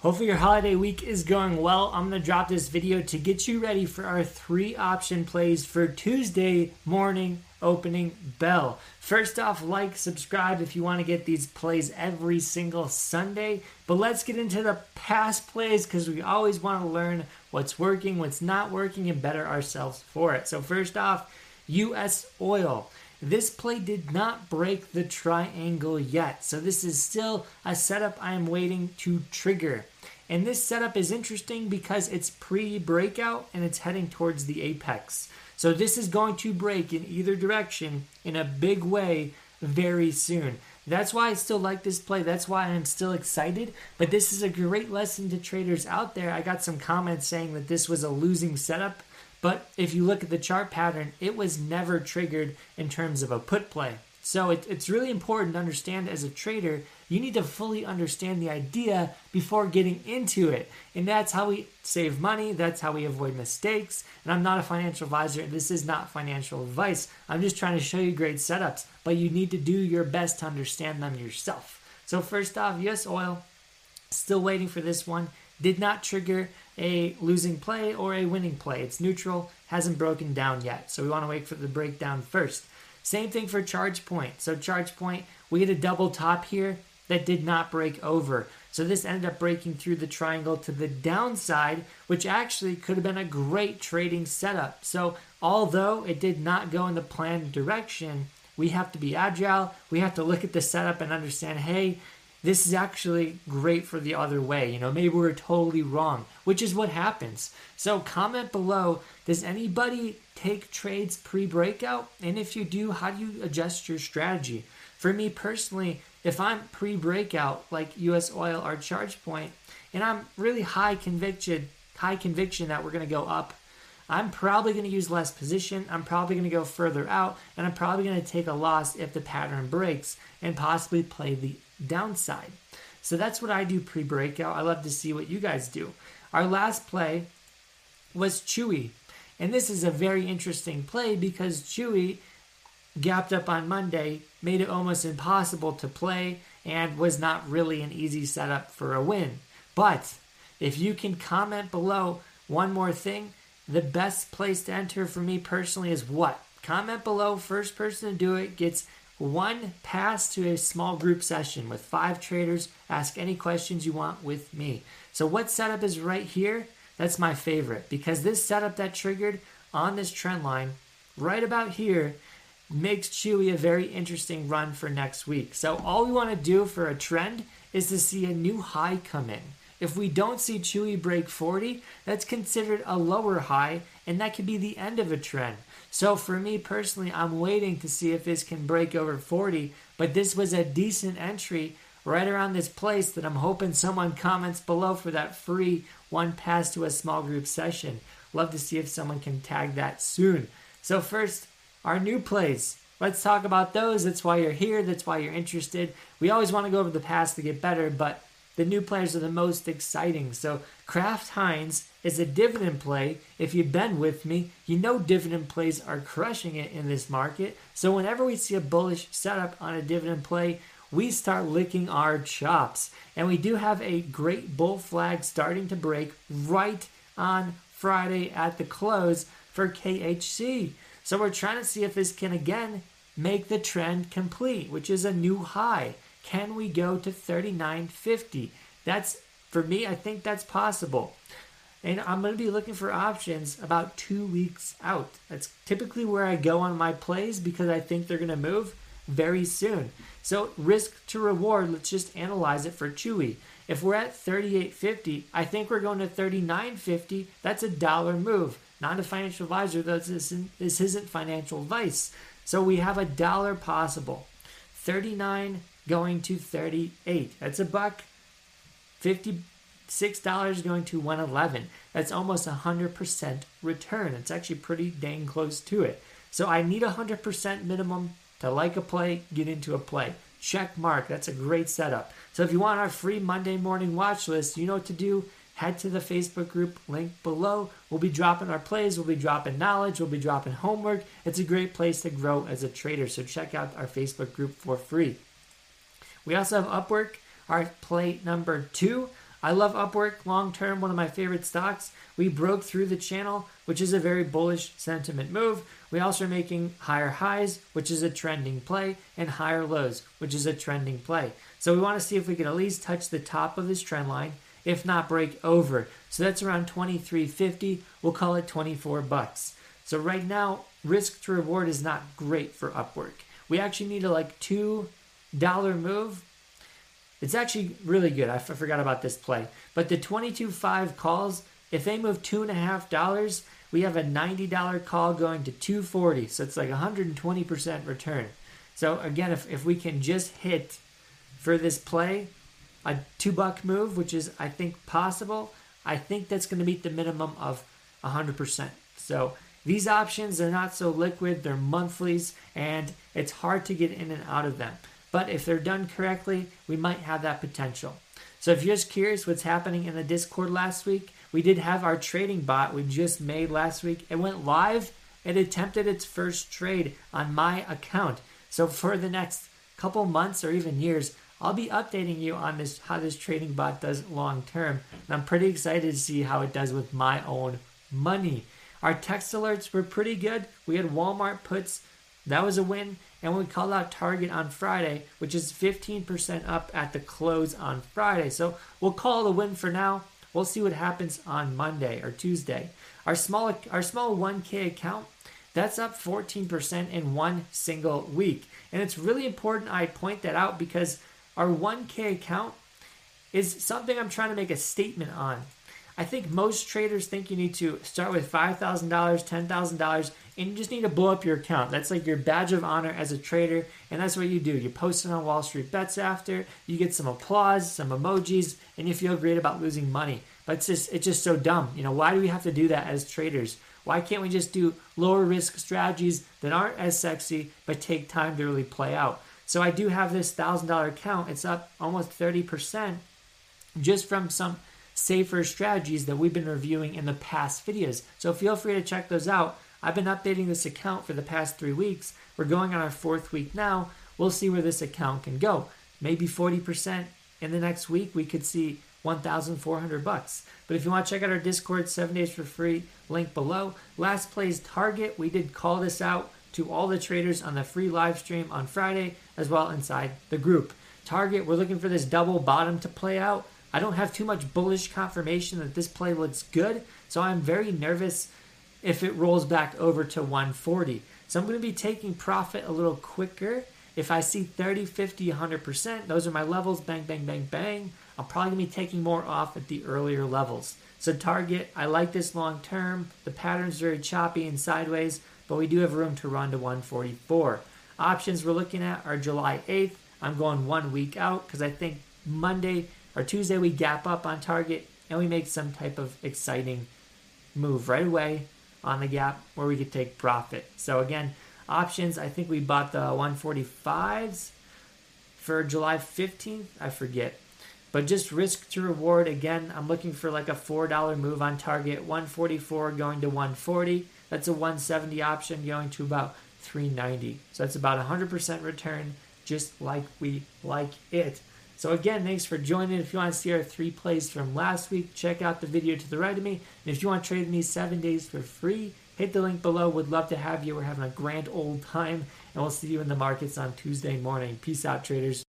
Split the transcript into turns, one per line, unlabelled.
Hopefully, your holiday week is going well. I'm going to drop this video to get you ready for our three option plays for Tuesday morning opening bell. First off, like, subscribe if you want to get these plays every single Sunday. But let's get into the past plays because we always want to learn what's working, what's not working, and better ourselves for it. So, first off, US oil. This play did not break the triangle yet, so this is still a setup I am waiting to trigger. And this setup is interesting because it's pre breakout and it's heading towards the apex. So this is going to break in either direction in a big way very soon. That's why I still like this play. That's why I'm still excited. But this is a great lesson to traders out there. I got some comments saying that this was a losing setup. But if you look at the chart pattern, it was never triggered in terms of a put play. So it, it's really important to understand as a trader, you need to fully understand the idea before getting into it. And that's how we save money, that's how we avoid mistakes. And I'm not a financial advisor, this is not financial advice. I'm just trying to show you great setups, but you need to do your best to understand them yourself. So, first off, US oil, still waiting for this one. Did not trigger a losing play or a winning play. It's neutral, hasn't broken down yet. So we want to wait for the breakdown first. Same thing for ChargePoint. So ChargePoint, we get a double top here that did not break over. So this ended up breaking through the triangle to the downside, which actually could have been a great trading setup. So although it did not go in the planned direction, we have to be agile. We have to look at the setup and understand, hey, this is actually great for the other way. You know, maybe we're totally wrong, which is what happens. So comment below, does anybody take trades pre-breakout? And if you do, how do you adjust your strategy? For me personally, if I'm pre-breakout like US oil or ChargePoint, and I'm really high conviction, high conviction that we're going to go up I'm probably going to use less position. I'm probably going to go further out, and I'm probably going to take a loss if the pattern breaks and possibly play the downside. So that's what I do pre breakout. I love to see what you guys do. Our last play was Chewy. And this is a very interesting play because Chewy gapped up on Monday, made it almost impossible to play, and was not really an easy setup for a win. But if you can comment below one more thing, the best place to enter for me personally is what? Comment below. First person to do it gets one pass to a small group session with five traders. Ask any questions you want with me. So, what setup is right here? That's my favorite because this setup that triggered on this trend line right about here makes Chewy a very interesting run for next week. So, all we want to do for a trend is to see a new high come in. If we don't see Chewy break 40, that's considered a lower high, and that could be the end of a trend. So for me personally, I'm waiting to see if this can break over 40, but this was a decent entry right around this place that I'm hoping someone comments below for that free one pass to a small group session. Love to see if someone can tag that soon. So first, our new plays. Let's talk about those. That's why you're here. That's why you're interested. We always want to go over the past to get better, but the new players are the most exciting. So Kraft Heinz is a dividend play. If you've been with me, you know dividend plays are crushing it in this market. So whenever we see a bullish setup on a dividend play, we start licking our chops. And we do have a great bull flag starting to break right on Friday at the close for KHC. So we're trying to see if this can again make the trend complete, which is a new high. Can we go to 39.50? That's for me, I think that's possible. And I'm going to be looking for options about two weeks out. That's typically where I go on my plays because I think they're going to move very soon. So, risk to reward, let's just analyze it for Chewy. If we're at 38.50, I think we're going to 39.50. That's a dollar move. Not a financial advisor, this isn't, this isn't financial advice. So, we have a dollar possible. 39 going to 38. That's a buck. $56 going to 111. That's almost a 100% return. It's actually pretty dang close to it. So I need a 100% minimum to like a play, get into a play. Check mark. That's a great setup. So if you want our free Monday morning watch list, you know what to do. Head to the Facebook group link below. We'll be dropping our plays, we'll be dropping knowledge, we'll be dropping homework. It's a great place to grow as a trader. So check out our Facebook group for free. We also have Upwork, our play number two. I love Upwork long term, one of my favorite stocks. We broke through the channel, which is a very bullish sentiment move. We also are making higher highs, which is a trending play, and higher lows, which is a trending play. So we want to see if we can at least touch the top of this trend line, if not break over. So that's around 23.50. We'll call it 24 bucks. So right now, risk to reward is not great for Upwork. We actually need a like two dollar move it's actually really good. I forgot about this play. But the 22.5 calls, if they move two and a half dollars, we have a $90 call going to 240. So it's like 120% return. So again, if, if we can just hit for this play a two buck move, which is I think possible, I think that's going to meet the minimum of 100%. So these options are not so liquid, they're monthlies, and it's hard to get in and out of them. But if they're done correctly, we might have that potential. So if you're just curious what's happening in the Discord last week, we did have our trading bot we just made last week. It went live. It attempted its first trade on my account. So for the next couple months or even years, I'll be updating you on this how this trading bot does long term. And I'm pretty excited to see how it does with my own money. Our text alerts were pretty good. We had Walmart puts. That was a win and we called out Target on Friday, which is 15% up at the close on Friday. So we'll call a win for now. We'll see what happens on Monday or Tuesday. Our small our small 1K account, that's up 14% in one single week. And it's really important I point that out because our 1K account is something I'm trying to make a statement on. I think most traders think you need to start with $5,000, $10,000, and you just need to blow up your account. That's like your badge of honor as a trader, and that's what you do. You post it on Wall Street Bets after, you get some applause, some emojis, and you feel great about losing money. But it's just it's just so dumb. You know, why do we have to do that as traders? Why can't we just do lower risk strategies that aren't as sexy but take time to really play out? So I do have this thousand dollar account. It's up almost 30% just from some safer strategies that we've been reviewing in the past videos. So feel free to check those out. I've been updating this account for the past three weeks. We're going on our fourth week now. We'll see where this account can go. Maybe 40% in the next week, we could see 1,400 bucks. But if you want to check out our Discord, seven days for free, link below. Last plays Target. We did call this out to all the traders on the free live stream on Friday, as well inside the group. Target, we're looking for this double bottom to play out. I don't have too much bullish confirmation that this play looks good, so I'm very nervous if it rolls back over to 140. So I'm going to be taking profit a little quicker. If I see 30, 50, 100%, those are my levels, bang, bang, bang, bang. I'm probably going to be taking more off at the earlier levels. So target, I like this long term. The pattern's very choppy and sideways, but we do have room to run to 144. Options we're looking at are July 8th. I'm going one week out because I think Monday or Tuesday, we gap up on target and we make some type of exciting move right away on the gap where we could take profit. So again, options, I think we bought the 145s for July 15th. I forget. But just risk to reward, again, I'm looking for like a $4 move on target, 144 going to 140. That's a 170 option going to about 390. So that's about 100% return, just like we like it. So again, thanks for joining. If you want to see our three plays from last week, check out the video to the right of me. And if you want to trade me seven days for free, hit the link below. Would love to have you. We're having a grand old time, and we'll see you in the markets on Tuesday morning. Peace out, traders.